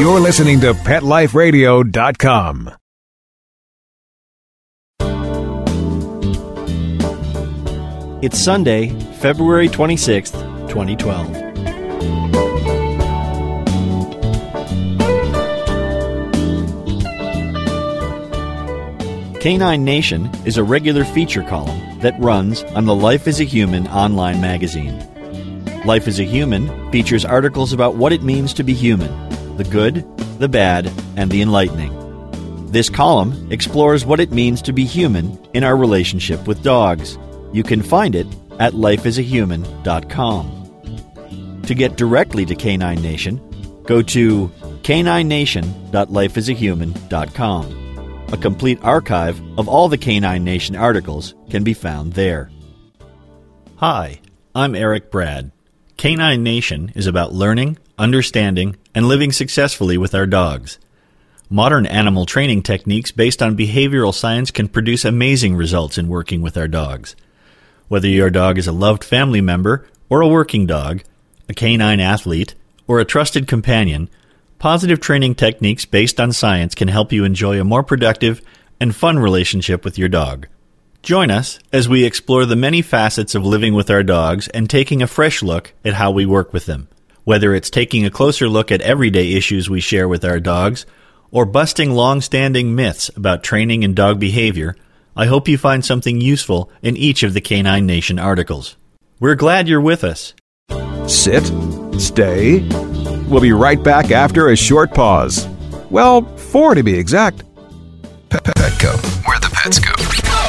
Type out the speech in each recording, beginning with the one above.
You're listening to PetLifeRadio.com. It's Sunday, February 26th, 2012. Canine Nation is a regular feature column that runs on the Life as a Human online magazine. Life as a Human features articles about what it means to be human the good, the bad, and the enlightening. This column explores what it means to be human in our relationship with dogs. You can find it at lifeasahuman.com. To get directly to Canine Nation, go to caninenation.lifeasahuman.com. A complete archive of all the Canine Nation articles can be found there. Hi, I'm Eric Brad. Canine Nation is about learning, understanding, and living successfully with our dogs. Modern animal training techniques based on behavioral science can produce amazing results in working with our dogs. Whether your dog is a loved family member or a working dog, a canine athlete, or a trusted companion, positive training techniques based on science can help you enjoy a more productive and fun relationship with your dog. Join us as we explore the many facets of living with our dogs and taking a fresh look at how we work with them. Whether it's taking a closer look at everyday issues we share with our dogs, or busting long standing myths about training and dog behavior, I hope you find something useful in each of the Canine Nation articles. We're glad you're with us. Sit, stay. We'll be right back after a short pause. Well, four to be exact. Petco, where the pets go.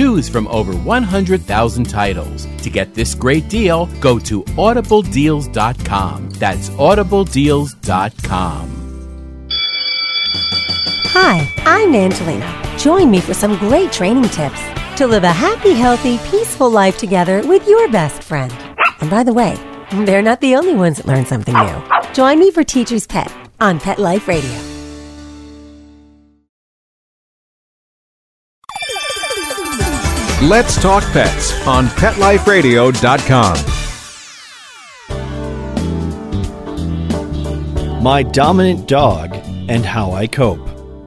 Choose from over 100,000 titles. To get this great deal, go to audibledeals.com. That's audibledeals.com. Hi, I'm Angelina. Join me for some great training tips to live a happy, healthy, peaceful life together with your best friend. And by the way, they're not the only ones that learn something new. Join me for Teacher's Pet on Pet Life Radio. Let's Talk Pets on PetLifeRadio.com. My Dominant Dog and How I Cope.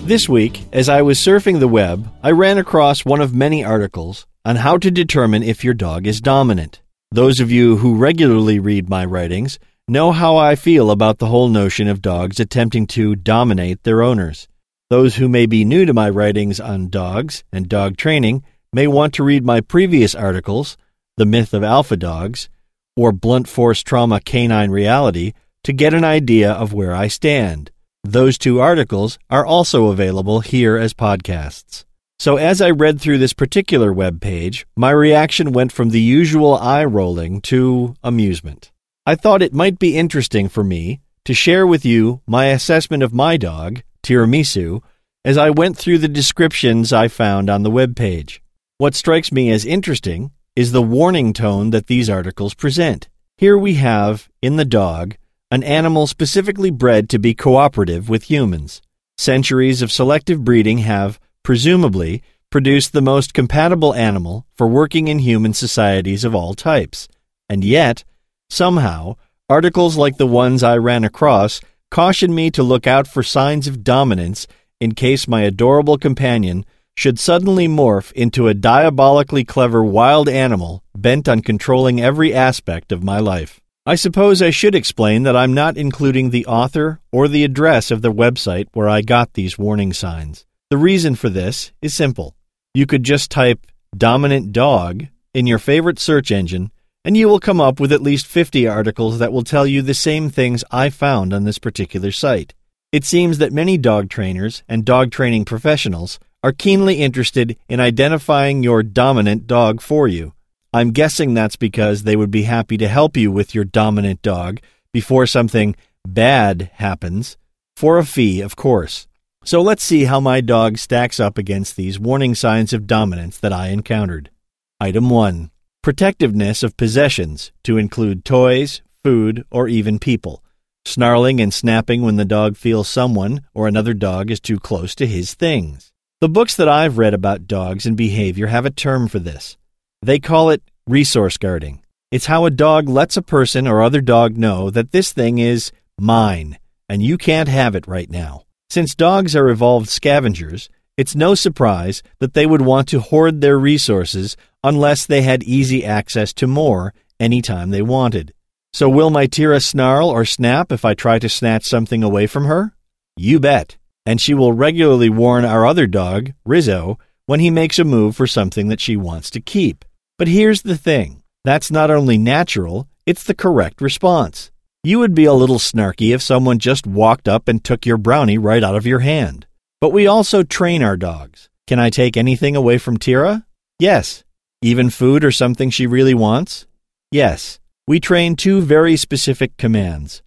This week, as I was surfing the web, I ran across one of many articles on how to determine if your dog is dominant. Those of you who regularly read my writings know how I feel about the whole notion of dogs attempting to dominate their owners. Those who may be new to my writings on dogs and dog training may want to read my previous articles, The Myth of Alpha Dogs, or Blunt Force Trauma Canine Reality, to get an idea of where I stand. Those two articles are also available here as podcasts. So as I read through this particular web page, my reaction went from the usual eye rolling to amusement. I thought it might be interesting for me to share with you my assessment of my dog, Tiramisu, as I went through the descriptions I found on the web page. What strikes me as interesting is the warning tone that these articles present. Here we have, in the dog, an animal specifically bred to be cooperative with humans. Centuries of selective breeding have, presumably, produced the most compatible animal for working in human societies of all types. And yet, somehow, Articles like the ones I ran across caution me to look out for signs of dominance in case my adorable companion should suddenly morph into a diabolically clever wild animal bent on controlling every aspect of my life. I suppose I should explain that I'm not including the author or the address of the website where I got these warning signs. The reason for this is simple. You could just type dominant dog in your favorite search engine and you will come up with at least 50 articles that will tell you the same things I found on this particular site. It seems that many dog trainers and dog training professionals are keenly interested in identifying your dominant dog for you. I'm guessing that's because they would be happy to help you with your dominant dog before something bad happens, for a fee, of course. So let's see how my dog stacks up against these warning signs of dominance that I encountered. Item 1 Protectiveness of possessions, to include toys, food, or even people. Snarling and snapping when the dog feels someone or another dog is too close to his things. The books that I've read about dogs and behavior have a term for this. They call it resource guarding. It's how a dog lets a person or other dog know that this thing is mine and you can't have it right now. Since dogs are evolved scavengers, it's no surprise that they would want to hoard their resources unless they had easy access to more anytime they wanted. So, will my Tira snarl or snap if I try to snatch something away from her? You bet. And she will regularly warn our other dog, Rizzo, when he makes a move for something that she wants to keep. But here's the thing that's not only natural, it's the correct response. You would be a little snarky if someone just walked up and took your brownie right out of your hand. But we also train our dogs. Can I take anything away from Tira? Yes. Even food or something she really wants? Yes. We train two very specific commands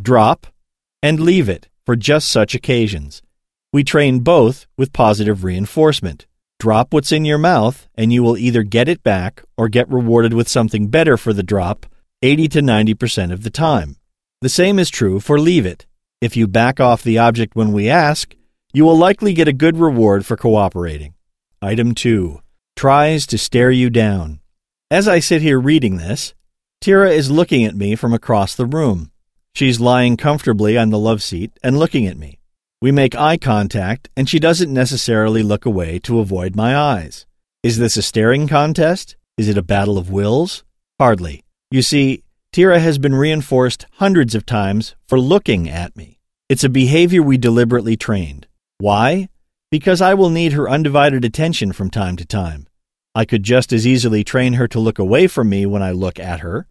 drop and leave it for just such occasions. We train both with positive reinforcement. Drop what's in your mouth, and you will either get it back or get rewarded with something better for the drop 80 to 90% of the time. The same is true for leave it. If you back off the object when we ask, you will likely get a good reward for cooperating. Item 2 tries to stare you down. As I sit here reading this, Tira is looking at me from across the room. She's lying comfortably on the love seat and looking at me. We make eye contact, and she doesn't necessarily look away to avoid my eyes. Is this a staring contest? Is it a battle of wills? Hardly. You see, Tira has been reinforced hundreds of times for looking at me. It's a behavior we deliberately trained. Why? Because I will need her undivided attention from time to time. I could just as easily train her to look away from me when I look at her,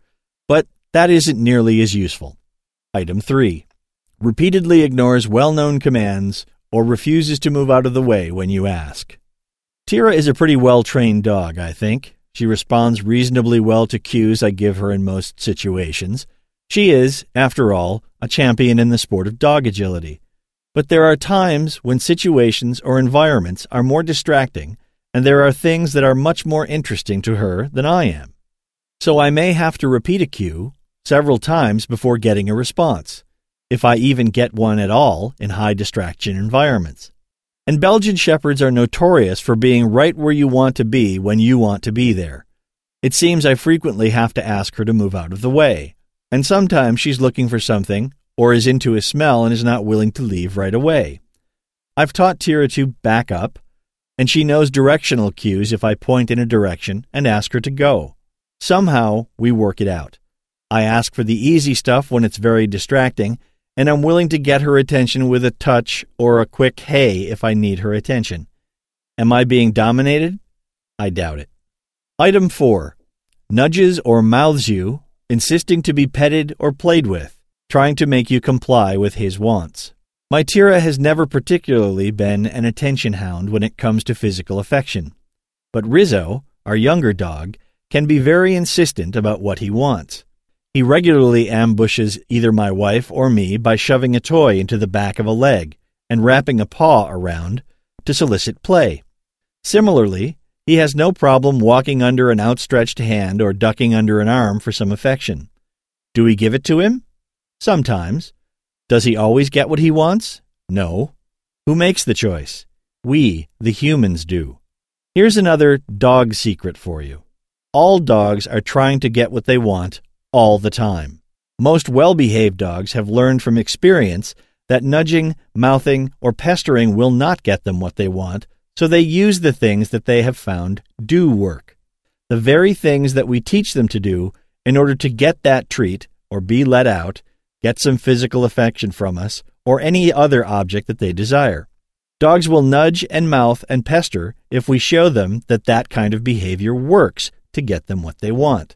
but that isn't nearly as useful. Item 3. Repeatedly ignores well known commands or refuses to move out of the way when you ask. Tira is a pretty well trained dog, I think. She responds reasonably well to cues I give her in most situations. She is, after all, a champion in the sport of dog agility. But there are times when situations or environments are more distracting and there are things that are much more interesting to her than I am. So I may have to repeat a cue several times before getting a response, if I even get one at all in high distraction environments. And Belgian Shepherds are notorious for being right where you want to be when you want to be there. It seems I frequently have to ask her to move out of the way, and sometimes she's looking for something or is into a smell and is not willing to leave right away. I've taught Tira to back up and she knows directional cues if I point in a direction and ask her to go. Somehow, we work it out. I ask for the easy stuff when it's very distracting, and I'm willing to get her attention with a touch or a quick hey if I need her attention. Am I being dominated? I doubt it. Item 4. Nudges or mouths you, insisting to be petted or played with, trying to make you comply with his wants. My Tira has never particularly been an attention hound when it comes to physical affection. But Rizzo, our younger dog, can be very insistent about what he wants. He regularly ambushes either my wife or me by shoving a toy into the back of a leg and wrapping a paw around to solicit play. Similarly, he has no problem walking under an outstretched hand or ducking under an arm for some affection. Do we give it to him? Sometimes. Does he always get what he wants? No. Who makes the choice? We, the humans, do. Here's another dog secret for you. All dogs are trying to get what they want all the time. Most well behaved dogs have learned from experience that nudging, mouthing, or pestering will not get them what they want, so they use the things that they have found do work. The very things that we teach them to do in order to get that treat, or be let out, get some physical affection from us, or any other object that they desire. Dogs will nudge and mouth and pester if we show them that that kind of behavior works to get them what they want.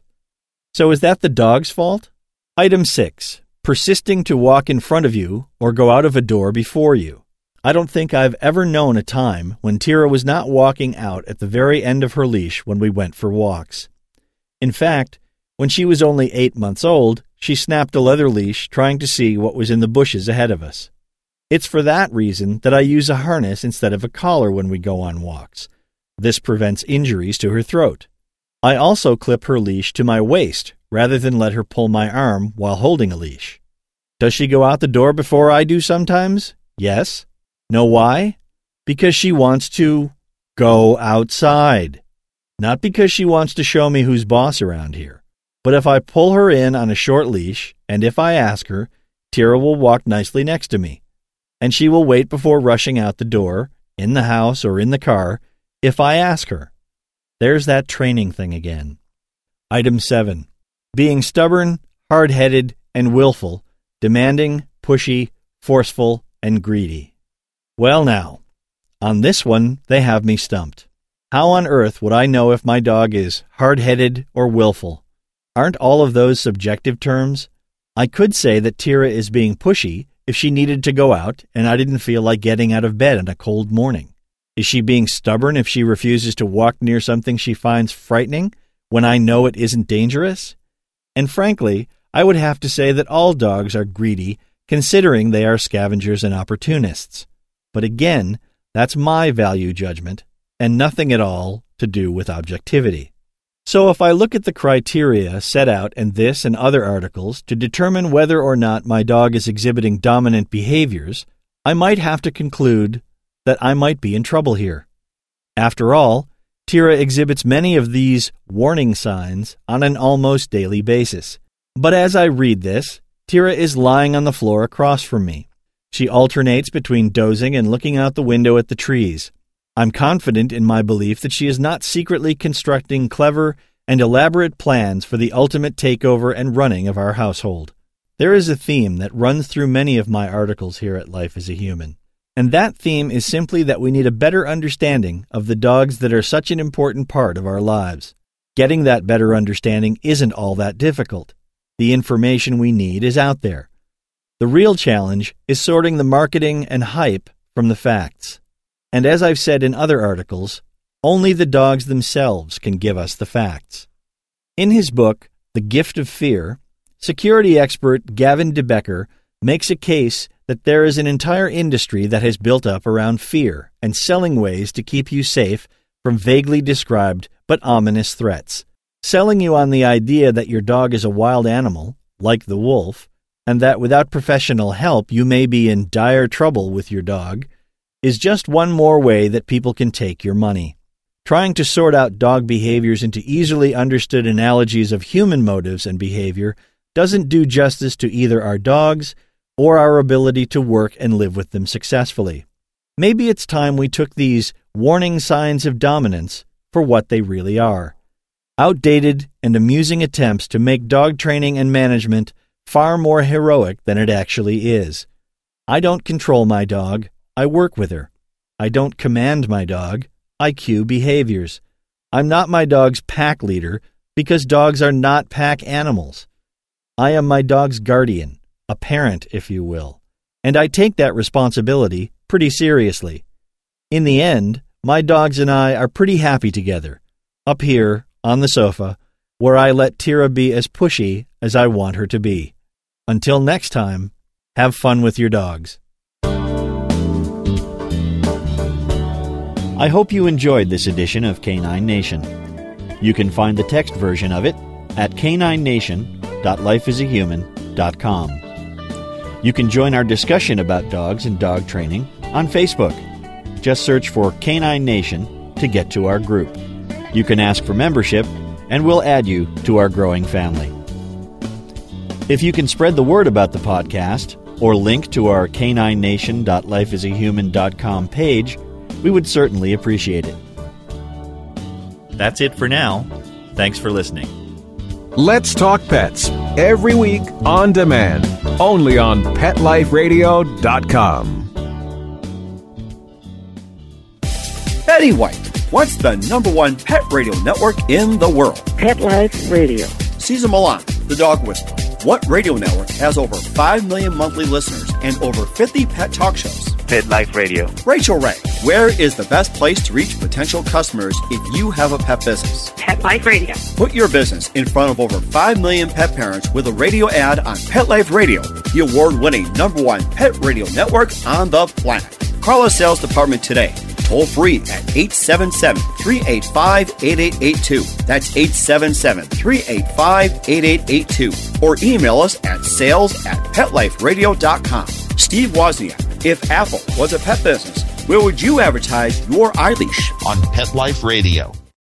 So is that the dog's fault? Item 6 persisting to walk in front of you or go out of a door before you. I don't think I've ever known a time when Tira was not walking out at the very end of her leash when we went for walks. In fact, when she was only eight months old, she snapped a leather leash trying to see what was in the bushes ahead of us. It's for that reason that I use a harness instead of a collar when we go on walks. This prevents injuries to her throat. I also clip her leash to my waist rather than let her pull my arm while holding a leash. Does she go out the door before I do sometimes? Yes. Know why? Because she wants to go outside. Not because she wants to show me who's boss around here. But if I pull her in on a short leash, and if I ask her, Tira will walk nicely next to me. And she will wait before rushing out the door, in the house or in the car, if I ask her. There's that training thing again. Item 7 being stubborn, hard headed, and willful, demanding, pushy, forceful, and greedy. Well, now, on this one, they have me stumped. How on earth would I know if my dog is hard headed or willful? Aren't all of those subjective terms? I could say that Tira is being pushy if she needed to go out and I didn't feel like getting out of bed on a cold morning. Is she being stubborn if she refuses to walk near something she finds frightening when I know it isn't dangerous? And frankly, I would have to say that all dogs are greedy, considering they are scavengers and opportunists. But again, that's my value judgment, and nothing at all to do with objectivity. So if I look at the criteria set out in this and other articles to determine whether or not my dog is exhibiting dominant behaviors, I might have to conclude that I might be in trouble here. After all, Tira exhibits many of these warning signs on an almost daily basis. But as I read this, Tira is lying on the floor across from me. She alternates between dozing and looking out the window at the trees. I'm confident in my belief that she is not secretly constructing clever and elaborate plans for the ultimate takeover and running of our household. There is a theme that runs through many of my articles here at Life as a Human. And that theme is simply that we need a better understanding of the dogs that are such an important part of our lives. Getting that better understanding isn't all that difficult. The information we need is out there. The real challenge is sorting the marketing and hype from the facts. And as I've said in other articles, only the dogs themselves can give us the facts. In his book, The Gift of Fear, security expert Gavin de Becker makes a case that there is an entire industry that has built up around fear and selling ways to keep you safe from vaguely described but ominous threats. Selling you on the idea that your dog is a wild animal, like the wolf, and that without professional help you may be in dire trouble with your dog, is just one more way that people can take your money. Trying to sort out dog behaviors into easily understood analogies of human motives and behavior doesn't do justice to either our dogs or our ability to work and live with them successfully. Maybe it's time we took these warning signs of dominance for what they really are outdated and amusing attempts to make dog training and management far more heroic than it actually is. I don't control my dog, I work with her. I don't command my dog, I cue behaviors. I'm not my dog's pack leader because dogs are not pack animals. I am my dog's guardian a parent, if you will, and I take that responsibility pretty seriously. In the end, my dogs and I are pretty happy together, up here on the sofa, where I let Tira be as pushy as I want her to be. Until next time, have fun with your dogs. I hope you enjoyed this edition of Canine Nation. You can find the text version of it at caninenation.lifeasahuman.com. You can join our discussion about dogs and dog training on Facebook. Just search for Canine Nation to get to our group. You can ask for membership, and we'll add you to our growing family. If you can spread the word about the podcast or link to our caninenation.lifeasahuman.com page, we would certainly appreciate it. That's it for now. Thanks for listening. Let's Talk Pets every week on demand, only on PetLifeRadio.com. Betty White, what's the number one pet radio network in the world? Pet Life Radio. Cesar Millan, the dog whisperer. What radio network has over 5 million monthly listeners and over 50 pet talk shows? Pet Life Radio. Rachael Ray, where is the best place to reach potential customers if you have a pet business? Pet Life Radio. Put your business in front of over 5 million pet parents with a radio ad on Pet Life Radio, the award winning number one pet radio network on the planet. Call our sales department today. Toll free at 877 385 8882. That's 877 385 8882. Or email us at sales at petliferadio.com. Steve Wozniak, if Apple was a pet business, where would you advertise your iLeash? On Pet Life Radio.